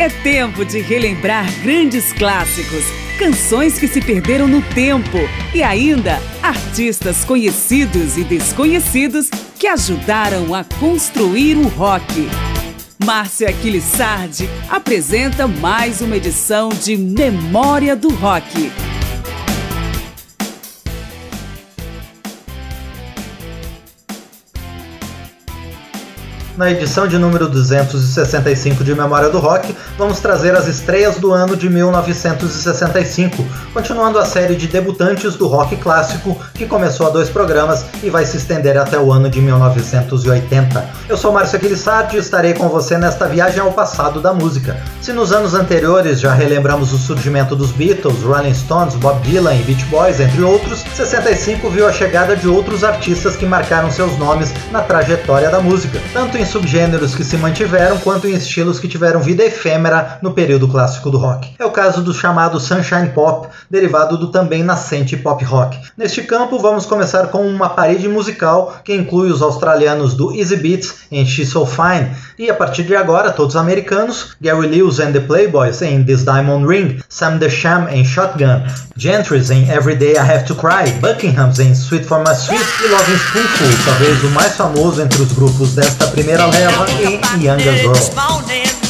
É tempo de relembrar grandes clássicos, canções que se perderam no tempo e ainda artistas conhecidos e desconhecidos que ajudaram a construir o rock. Márcia Aquilissardi apresenta mais uma edição de Memória do Rock. Na edição de número 265 de Memória do Rock, vamos trazer as estreias do ano de 1965, continuando a série de debutantes do rock clássico que começou há dois programas e vai se estender até o ano de 1980. Eu sou Márcio Aquilissardi e estarei com você nesta viagem ao passado da música. Se nos anos anteriores já relembramos o surgimento dos Beatles, Rolling Stones, Bob Dylan e Beach Boys, entre outros, 65 viu a chegada de outros artistas que marcaram seus nomes na trajetória da música, tanto em subgêneros que se mantiveram quanto em estilos que tiveram vida efêmera no período clássico do rock. É o caso do chamado Sunshine Pop, derivado do também nascente pop rock. Neste campo, vamos começar com uma parede musical que inclui os australianos do Easy Beats em She's So Fine e a partir de agora todos americanos, Gary Lewis and the Playboys em This Diamond Ring, Sam the Sham em Shotgun, Gentry's em Every Day I Have to Cry, Buckingham's em Sweet for My Sweet e Loving Spoonful, talvez o mais famoso entre os grupos desta primeira leva em Younger Girl.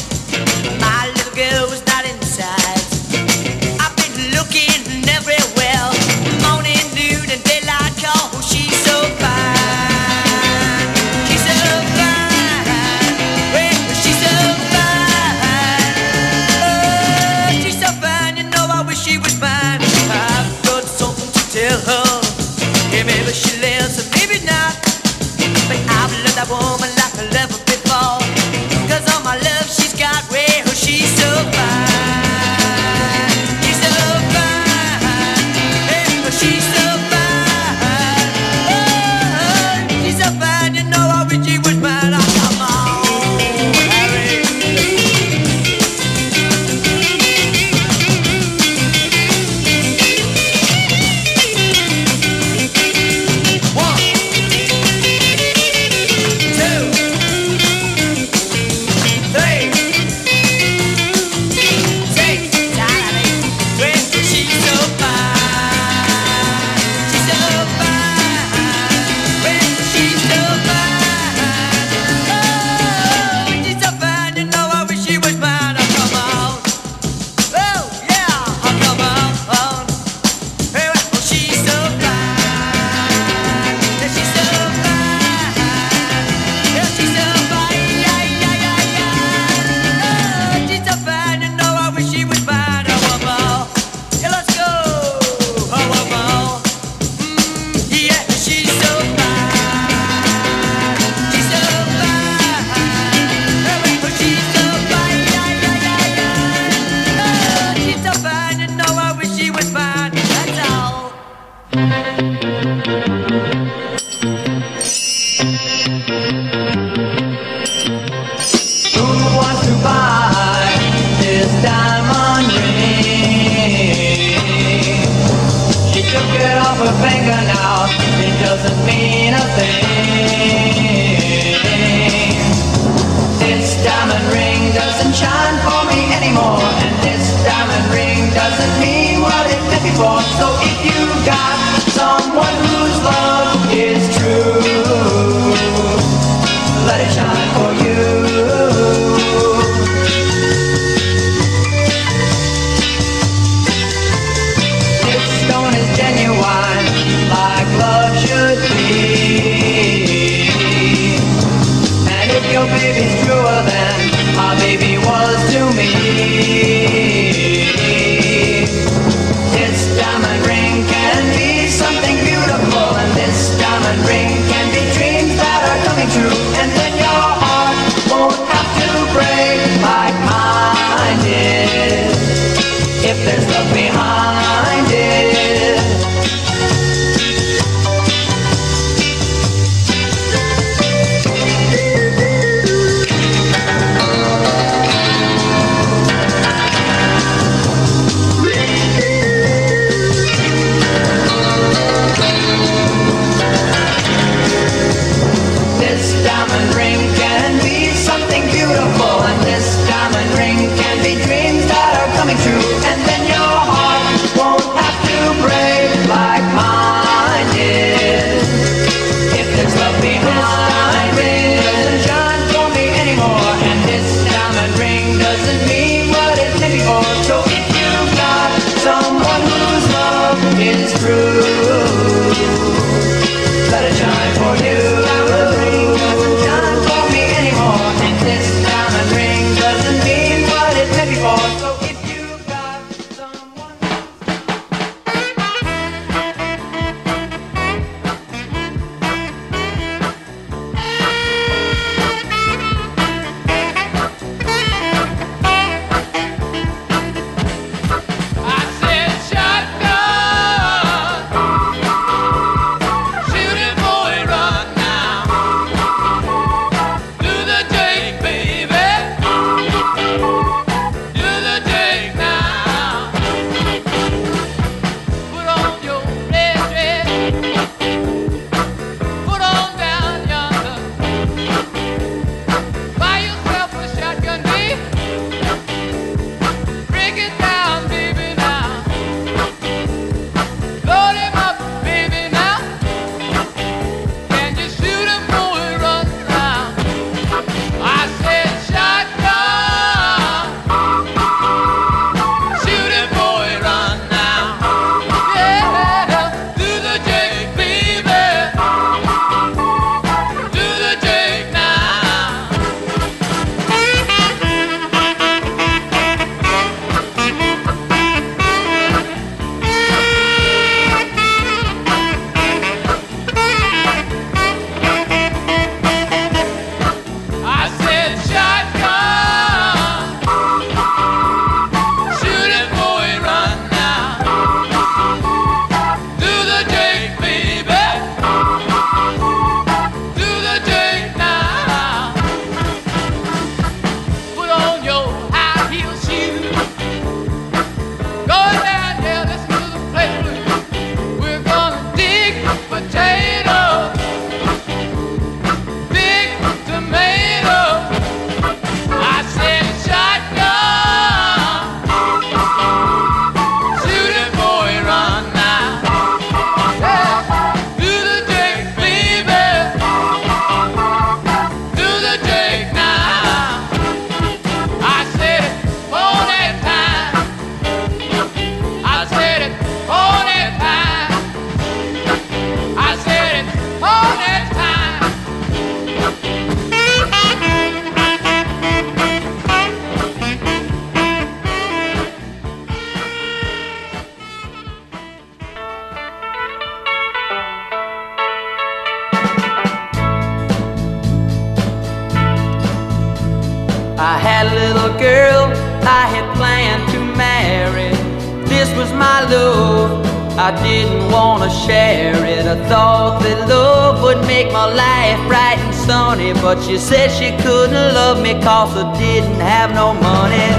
I didn't want to share it. I thought that love would make my life bright and sunny. But she said she couldn't love me cause I didn't have no money.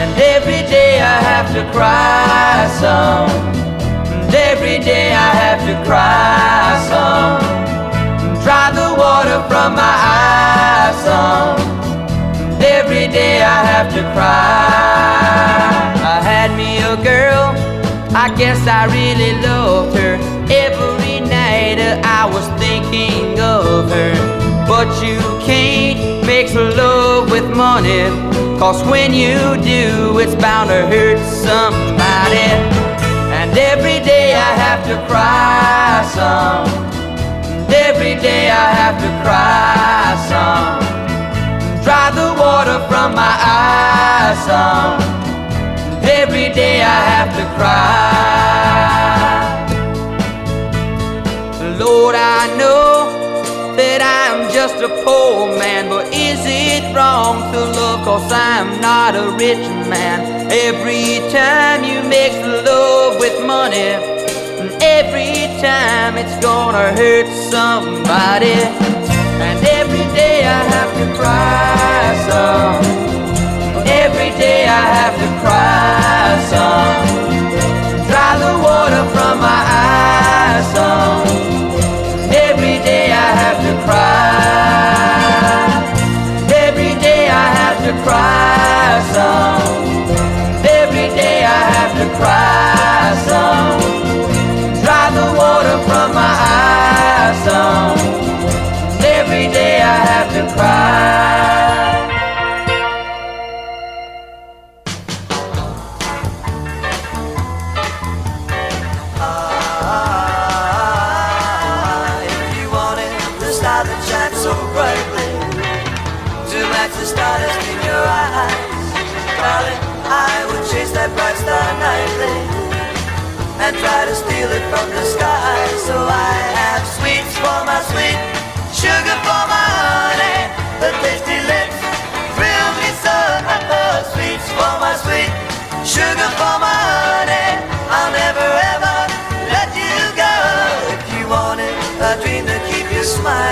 And every day I have to cry some. And every day I have to cry some. And Dry the water from my eyes some every day I have to cry. I had me a girl, I guess I really loved her. Every night I was thinking of her. But you can't mix love with money, cause when you do, it's bound to hurt somebody. And every day I have to cry some. And every day I have to cry some dry the water from my eyes some. Every day I have to cry. Lord, I know that I'm just a poor man, but is it wrong to look cause I'm not a rich man? Every time you mix love with money, and every time it's gonna hurt somebody.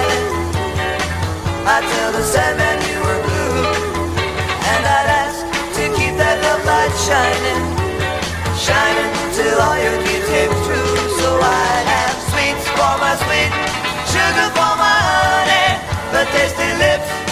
You I'd tell the Sandman you were blue, and I'd ask to keep that love light shining, shining till all your dreams came true. So I have sweets for my sweet, sugar for my honey the tasty lips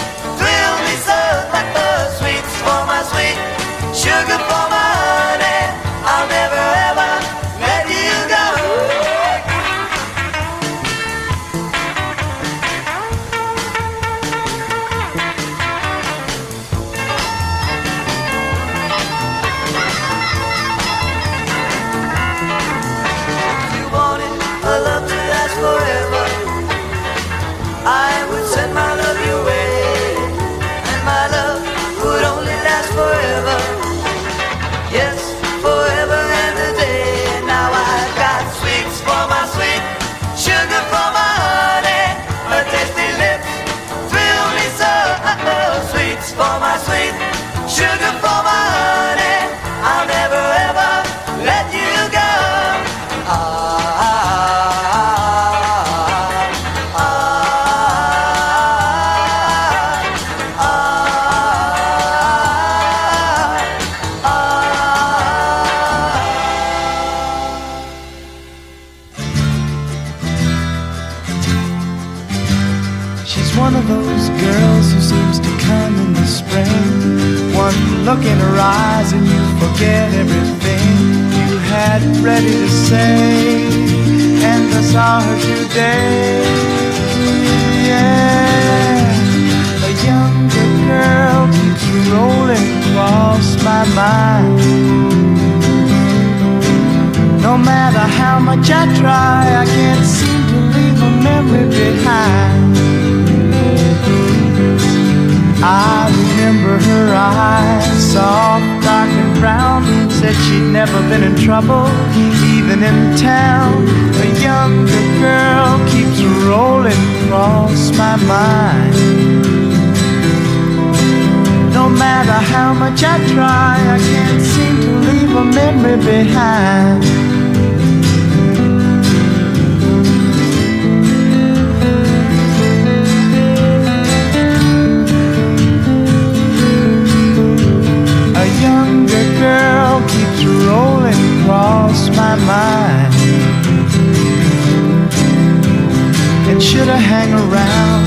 matter how much I try, I can't seem to leave a memory behind. I remember her eyes, soft, dark, and brown. Said she'd never been in trouble, even in town. A younger girl keeps rolling across my mind. No matter how much I try, I can't seem to leave a memory behind. Girl keeps rolling across my mind. And should I hang around,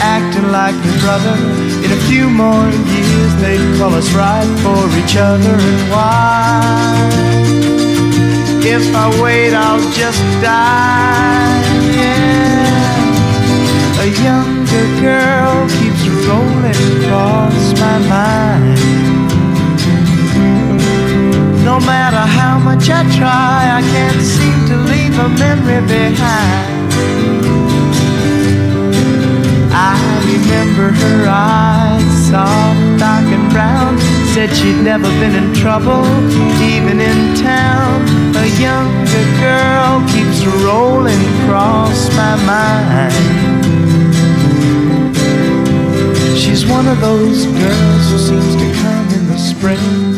acting like your brother? In a few more years, they'd call us right for each other. And why? If I wait, I'll just die. Yeah. A younger girl keeps rolling across my mind. No matter how much I try, I can't seem to leave a memory behind. I remember her eyes, soft, dark, and brown. Said she'd never been in trouble, even in town. A younger girl keeps rolling across my mind. She's one of those girls who seems to come in the spring.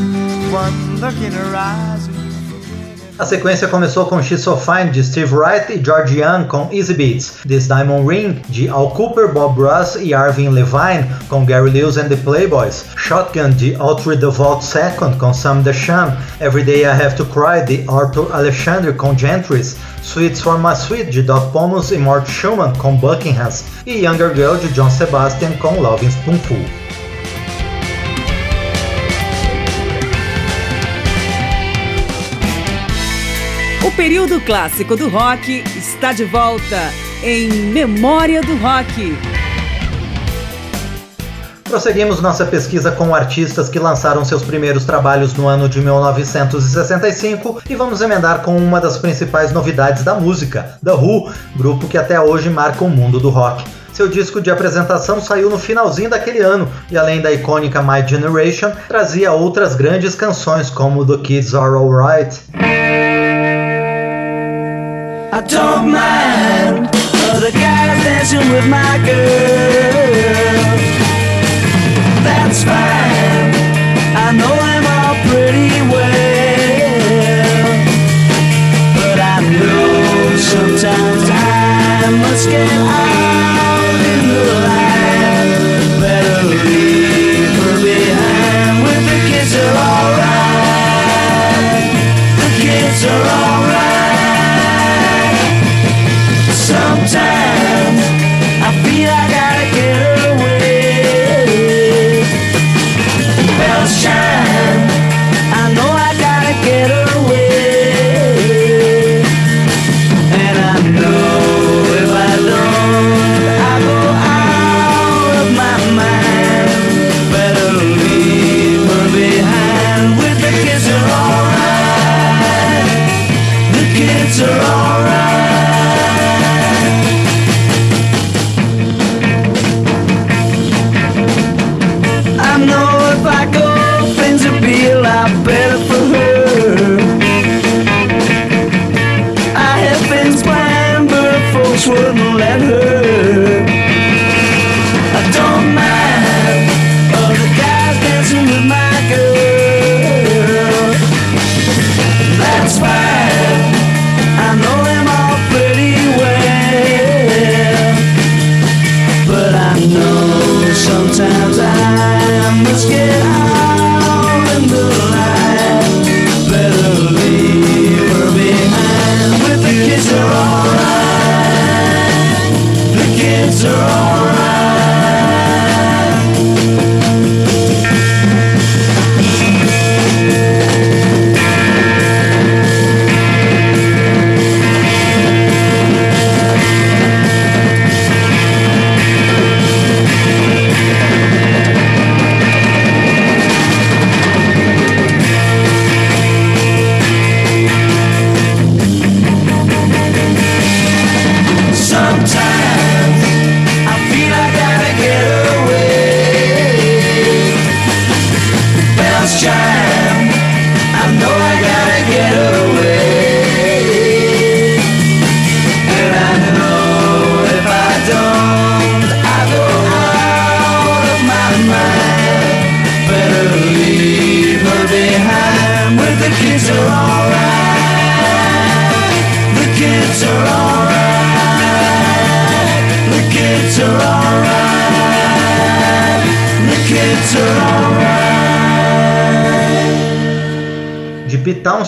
A sequência começou com She's So Fine de Steve Wright e George Young com Easy Beats, This Diamond Ring de Al Cooper, Bob Ross e Arvin Levine com Gary Lewis and the Playboys, Shotgun de Autry DeVault II com Sam Desham, Every Day I Have to Cry de Arthur Alexandre com Gentries, Sweets for My Sweet de Doc Pomus e Mort Schumann com Buckingham. E Younger Girl de John Sebastian com Loving Spoonful. Período clássico do rock está de volta em Memória do Rock. Prosseguimos nossa pesquisa com artistas que lançaram seus primeiros trabalhos no ano de 1965 e vamos emendar com uma das principais novidades da música, The Who, grupo que até hoje marca o mundo do rock. Seu disco de apresentação saiu no finalzinho daquele ano e, além da icônica My Generation, trazia outras grandes canções como The Kids Are Alright. I don't mind other guys dancing with my girl. That's fine. I know them all pretty well. But I know sometimes I must get out in the line. Better leave her behind with the kids are alright. The kids are alright.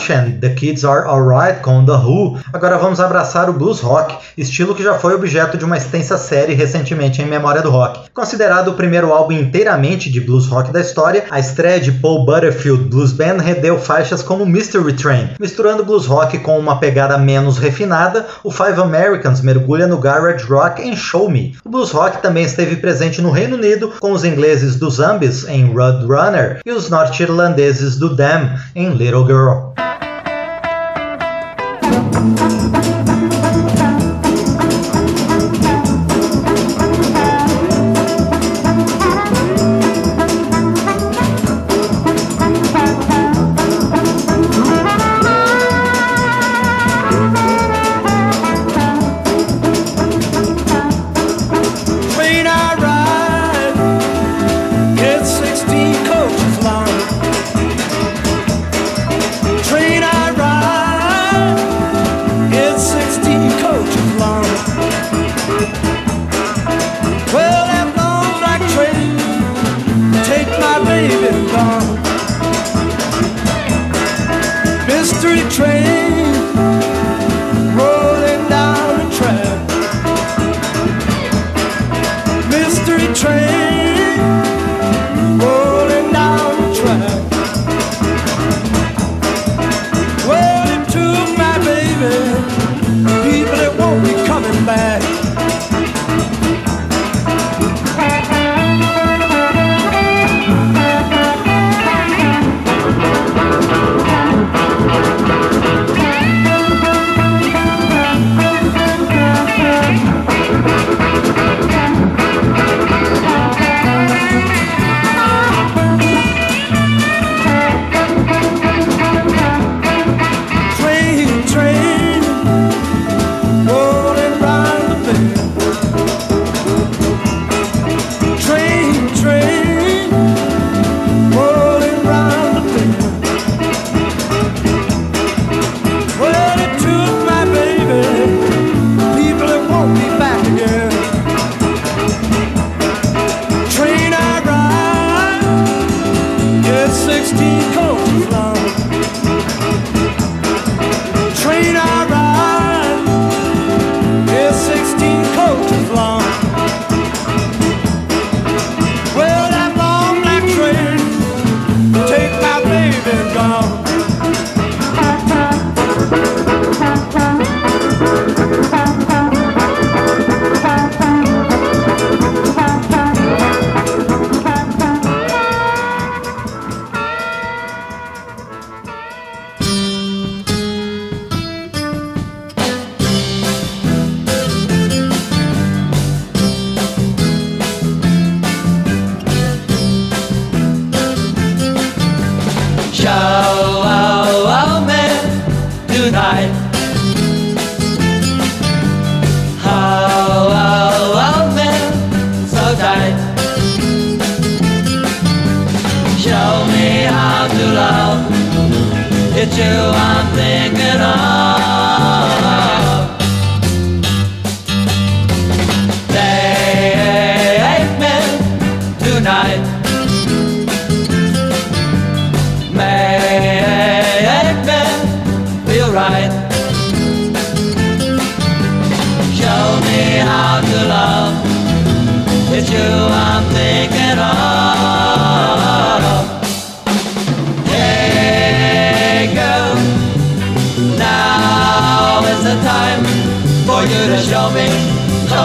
scende Kids Are Alright com The Who, agora vamos abraçar o blues rock, estilo que já foi objeto de uma extensa série recentemente em memória do rock. Considerado o primeiro álbum inteiramente de blues rock da história, a estreia de Paul Butterfield Blues Band rendeu faixas como Mystery Train. Misturando blues rock com uma pegada menos refinada, o Five Americans mergulha no garage rock em Show Me. O blues rock também esteve presente no Reino Unido com os ingleses do Zombies em Road Runner e os norte-irlandeses do Dam em Little Girl. Thank you.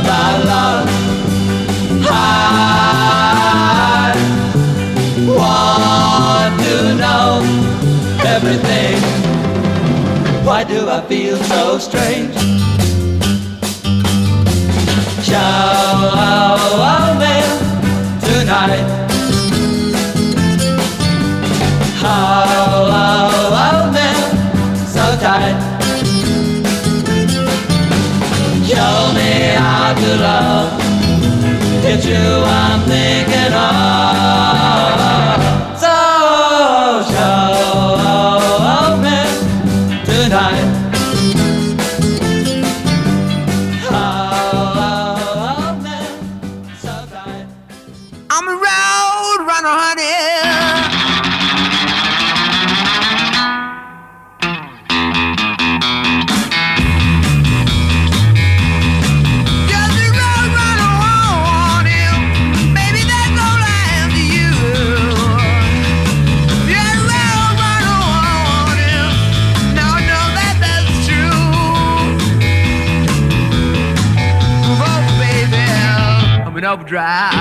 of love I want to know everything Why do I feel so strange? Shout to love. Get you out. Drive.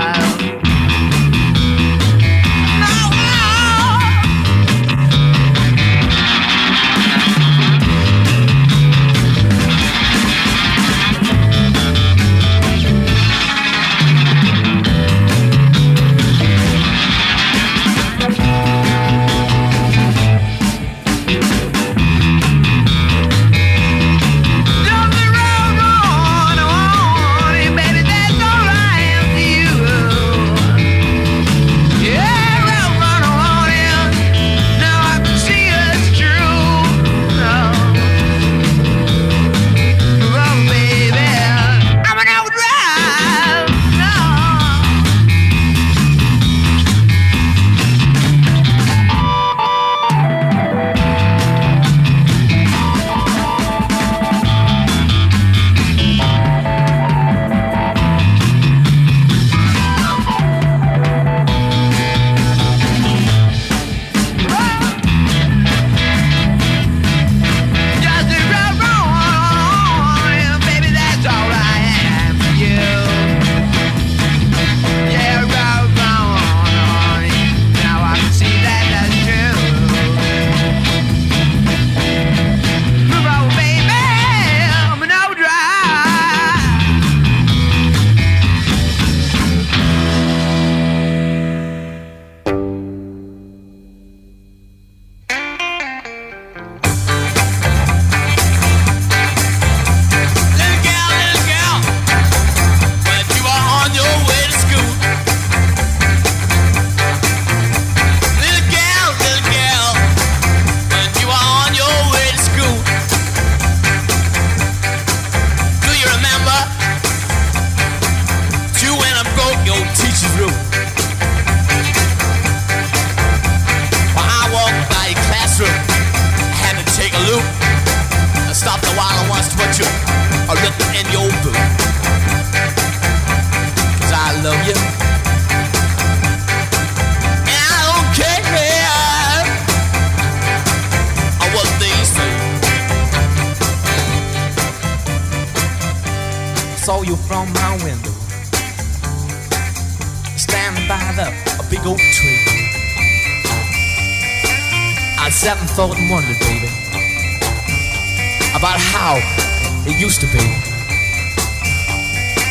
used to be.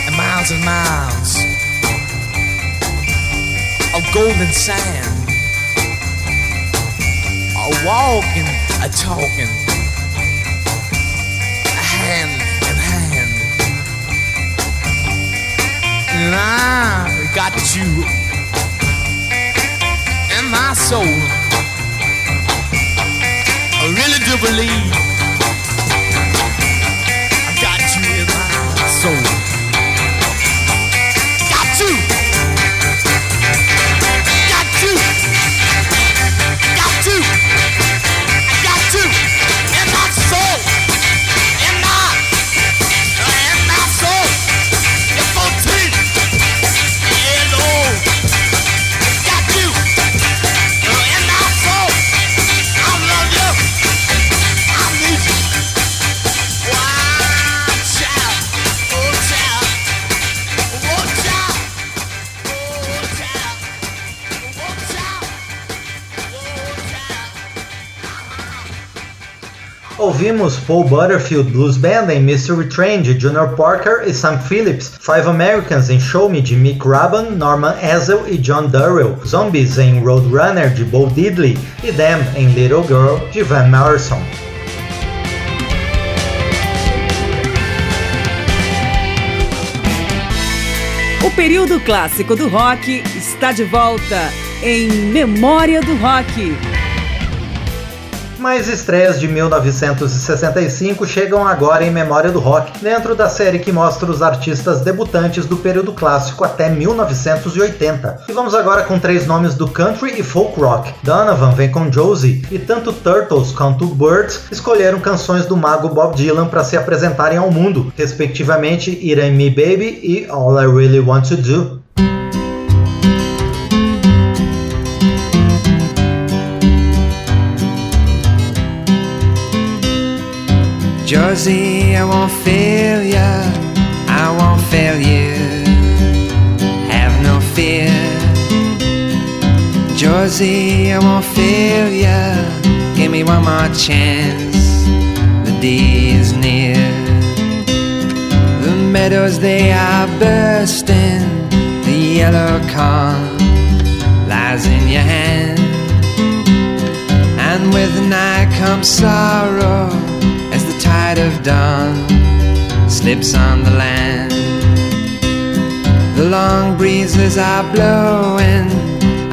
And miles and miles of golden sand. A walking, a talking, a hand in hand. And I got you in my soul. I really do believe. Oh. Ouvimos Paul Butterfield Blues Band em Mystery Train de Junior Parker e Sam Phillips, Five Americans em Show Me de Mick Rabban, Norman Ezel e John Durrell, Zombies em Roadrunner de Bo Diddley e Them em Little Girl de Van Morrison. O período clássico do rock está de volta em Memória do Rock. Mais estreias de 1965 chegam agora em memória do rock, dentro da série que mostra os artistas debutantes do período clássico até 1980. E vamos agora com três nomes do country e folk rock. Donovan vem com Josie, e tanto Turtles quanto Birds escolheram canções do mago Bob Dylan para se apresentarem ao mundo, respectivamente Ain't Me Baby e All I Really Want to Do. Josie, I won't fail ya, I won't fail you. Have no fear, Josie, I won't fail ya. Give me one more chance, the day is near. The meadows they are bursting, the yellow corn lies in your hand, and with night comes sorrow tide of dawn slips on the land. The long breezes are blowing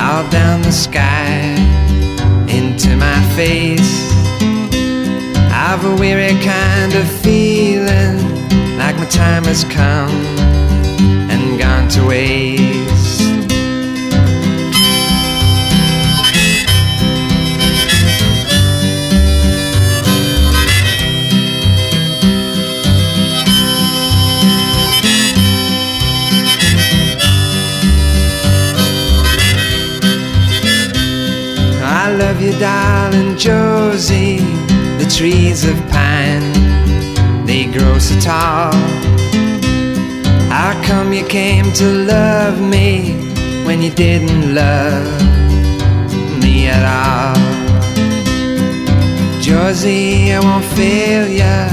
all down the sky into my face. I've a weary kind of feeling like my time has come and gone to waste. Darling Josie. The trees of pine, they grow so tall. How come you came to love me when you didn't love me at all? Josie, I won't fail ya,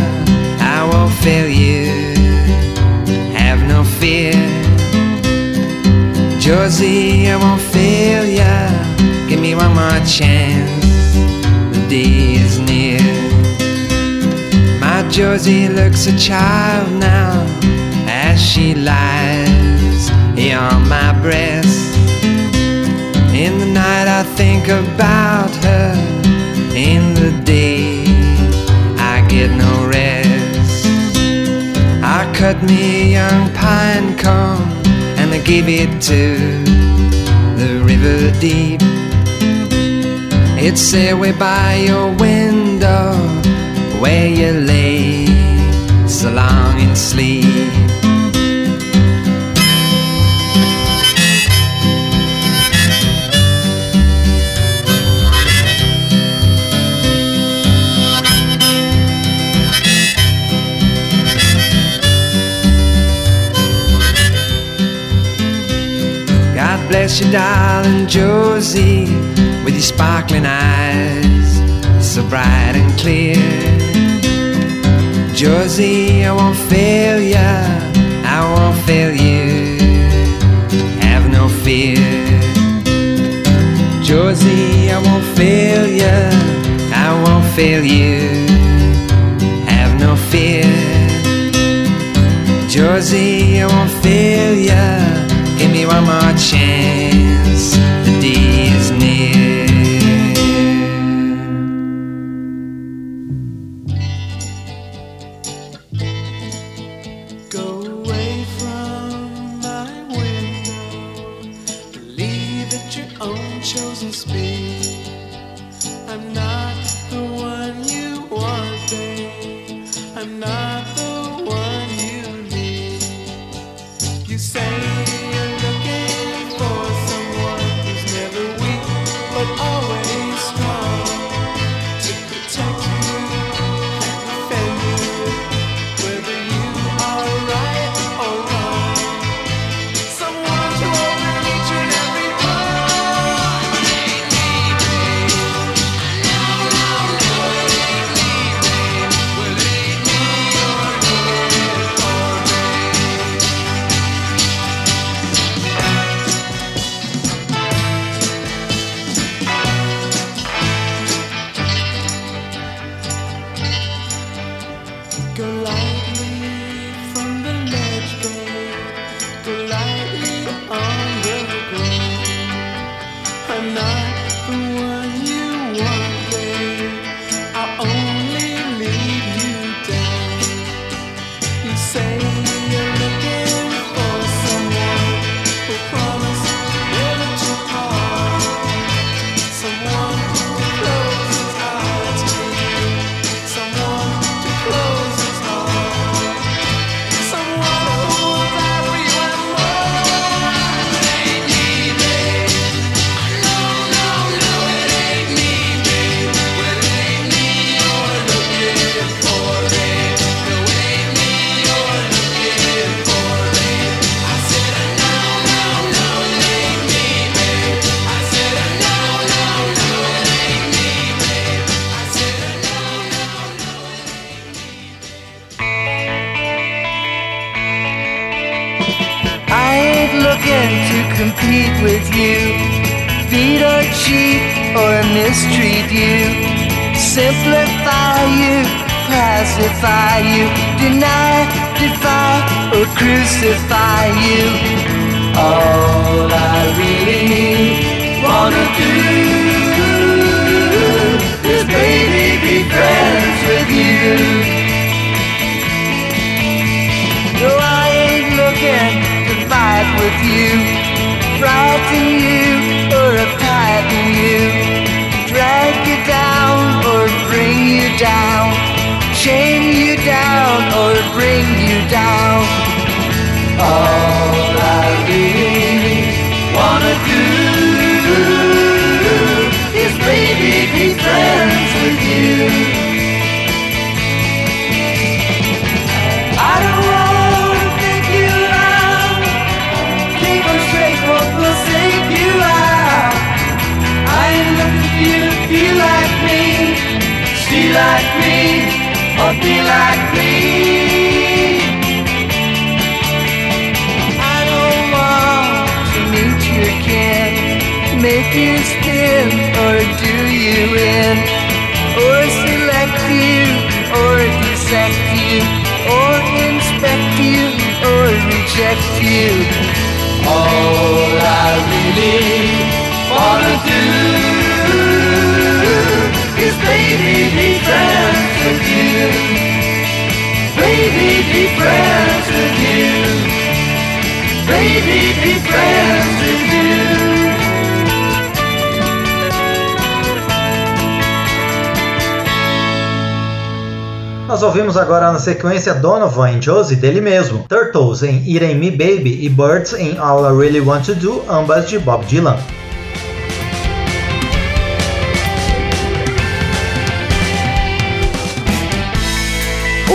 I won't fail you. Have no fear. Josie, I won't fail ya. One more chance. The day is near. My Josie looks a child now as she lies here on my breast. In the night, I think about her. In the day, I get no rest. I cut me a young pine cone and I give it to the river deep. It sat way by your window where you lay so long in sleep. God bless you, darling Josie, with your sparkling eyes, so bright and clear. Josie, I won't fail ya, I won't fail you. Have no fear. Josie, I won't fail ya, I won't fail you. Have no fear. Josie, I won't fail ya. Give me one more chance. Chosen speed. I'm not the one you want, babe. I'm not Simplify you, pacify you. Deny, defy, or crucify you. All I really wanna do is baby be friends with you. No, I ain't looking to fight with you, frighten down, chain you down or bring you down. All be like me. I don't want to meet make you spin or do you in, or select you or dissect you, or inspect you or reject you. All I really wanna friends with you, baby be friends with you. Nós ouvimos agora na sequência Donovan em Josie dele mesmo, Turtles em Ain't Me Baby e Birds em All I Really Want to Do, ambas de Bob Dylan.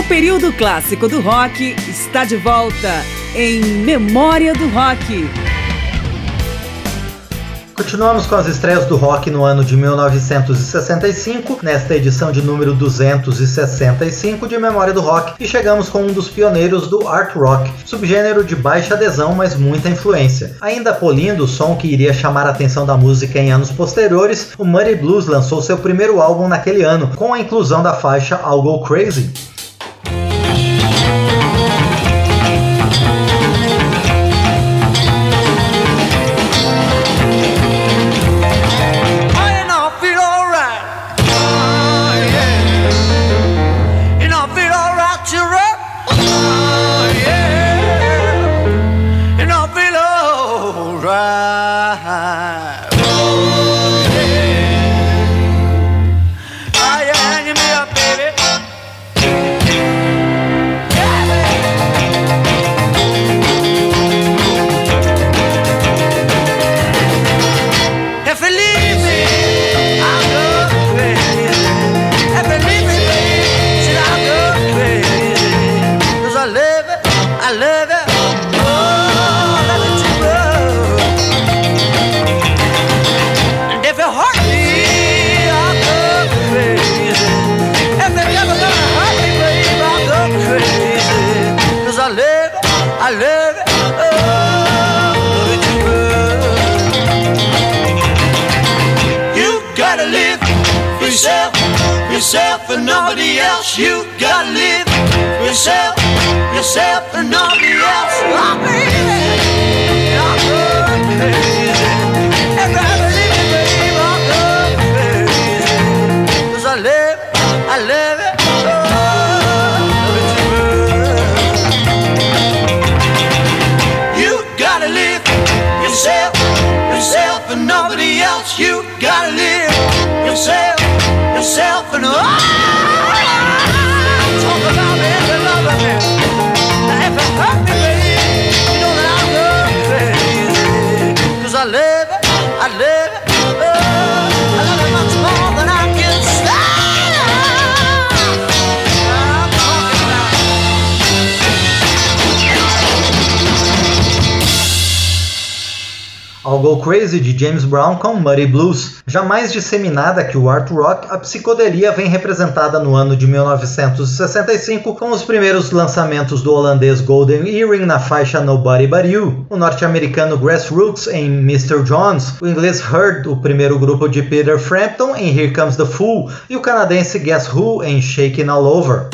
Período clássico do rock está de volta em Memória do Rock. Continuamos com as estreias do rock no ano de 1965, nesta edição de número 265 de Memória do Rock, e chegamos com um dos pioneiros do art rock, subgênero de baixa adesão, mas muita influência. Ainda polindo o som que iria chamar a atenção da música em anos posteriores, o Muddy Blues lançou seu primeiro álbum naquele ano, com a inclusão da faixa I'll Go Crazy. Crazy de James Brown com Muddy Blues. Já mais disseminada que o art rock, a psicodelia vem representada no ano de 1965 com os primeiros lançamentos do holandês Golden Earring na faixa Nobody But You, o norte-americano Grassroots em Mr. Jones, o inglês Heard, o primeiro grupo de Peter Frampton em Here Comes the Fool e o canadense Guess Who em Shaking All Over.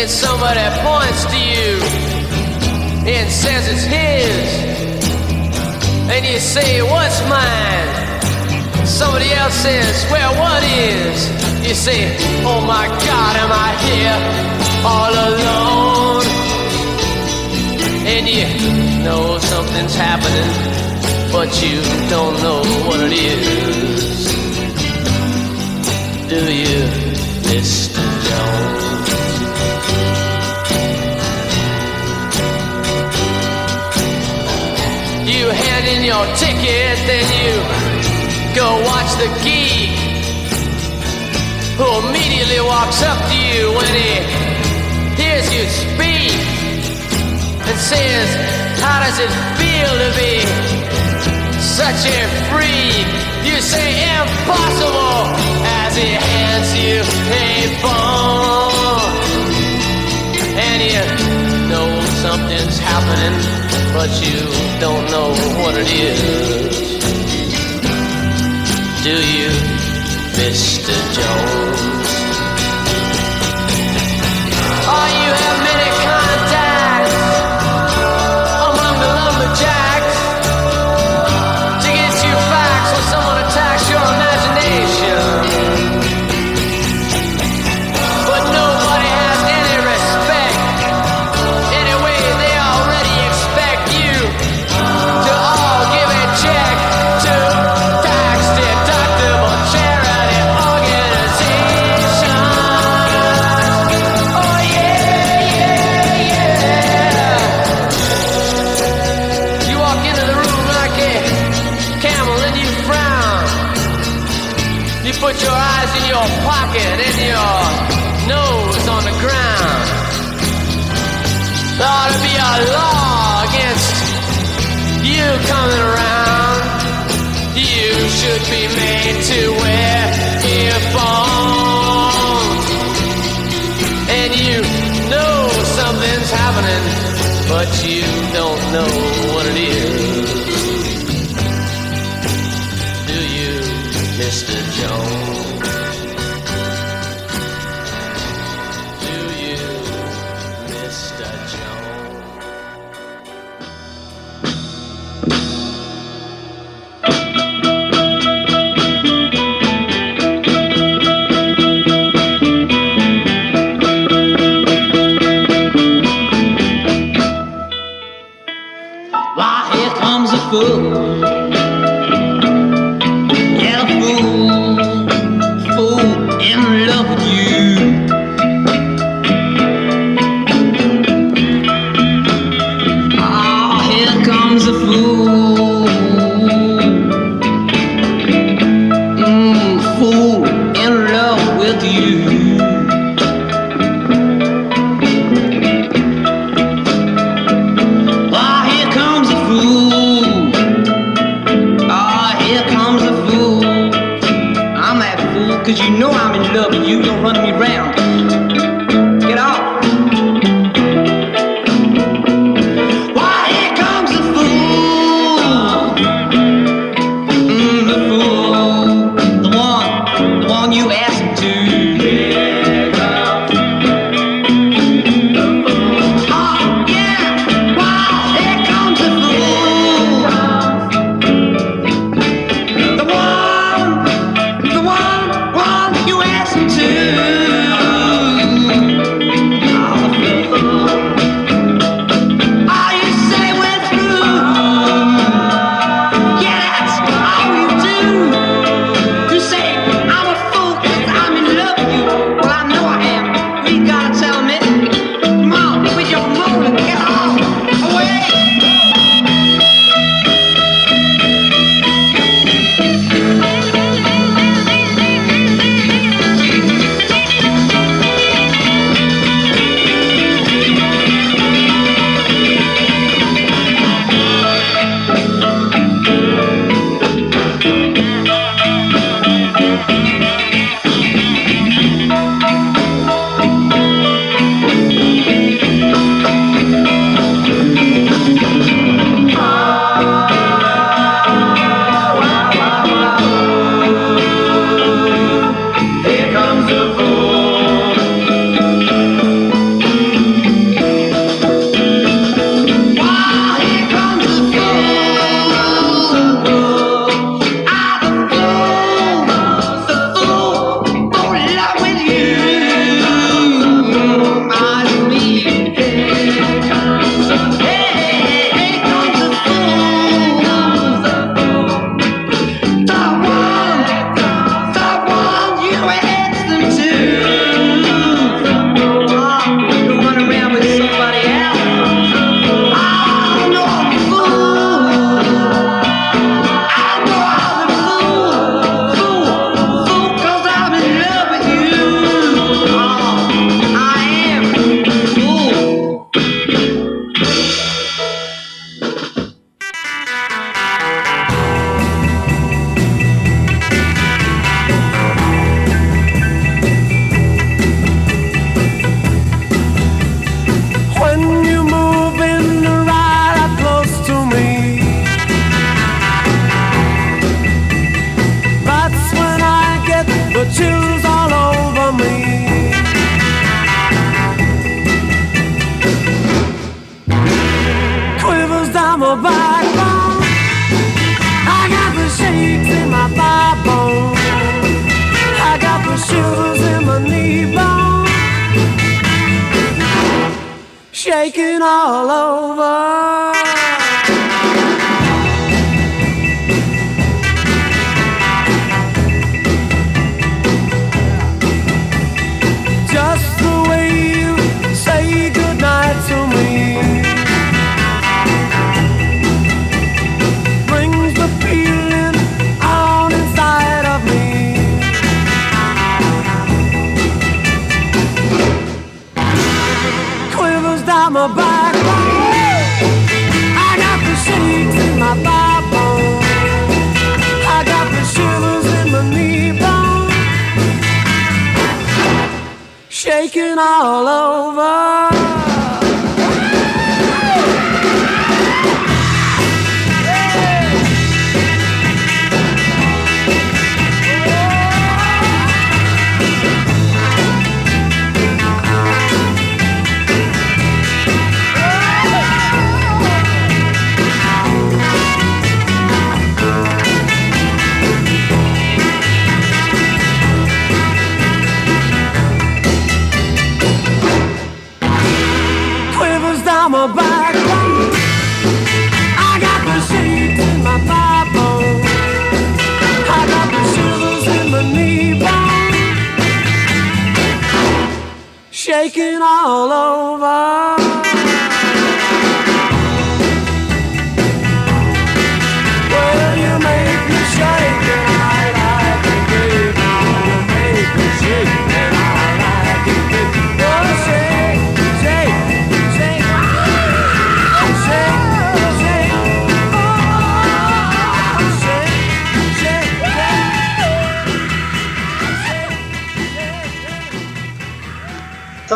It's someone that points to you and says it's his. And you say, What's mine? Somebody else says, Well, what is? You say, Oh my God, am I here all alone? And you know something's happening, but you don't know what it is. Do you, Mr. your ticket, then you go watch the geek who immediately walks up to you when he hears you speak and says, How does it feel to be such a freak? You say, Impossible, as he hands you a phone. And you know something's happening but you don't know what it is. Do you, Mr. Jones? Shaking all over. Shaking all over. All over.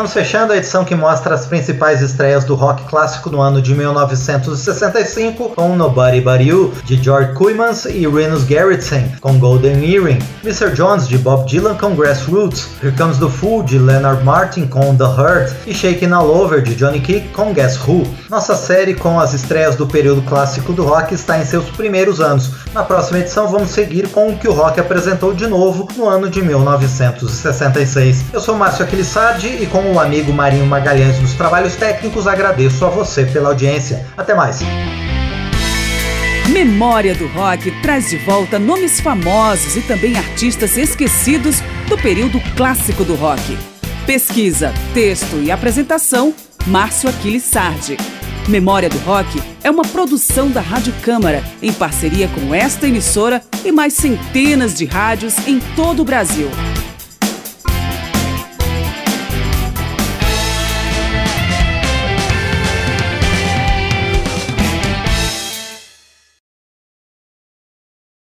Estamos fechando a edição que mostra as principais estreias do rock clássico no ano de 1965 com Nobody But You, de George Kuymans e Renus Gerritsen, com Golden Earring, Mr. Jones, de Bob Dylan, com Grassroots, Here Comes the Fool, de Leonard Martin, com The Hurt, e Shaking All Over, de Johnny Kick, com Guess Who. Nossa série com as estreias do período clássico do rock está em seus primeiros anos. Na próxima edição vamos seguir com o que o rock apresentou de novo no ano de 1966. Eu sou Márcio Aquilissardi e com com o amigo Marinho Magalhães nos trabalhos técnicos, agradeço a você pela audiência. Até mais. Memória do Rock traz de volta nomes famosos e também artistas esquecidos do período clássico do rock. Pesquisa, texto e apresentação, Márcio Aquiles Sardi. Memória do Rock é uma produção da Rádio Câmara, em parceria com esta emissora e mais centenas de rádios em todo o Brasil.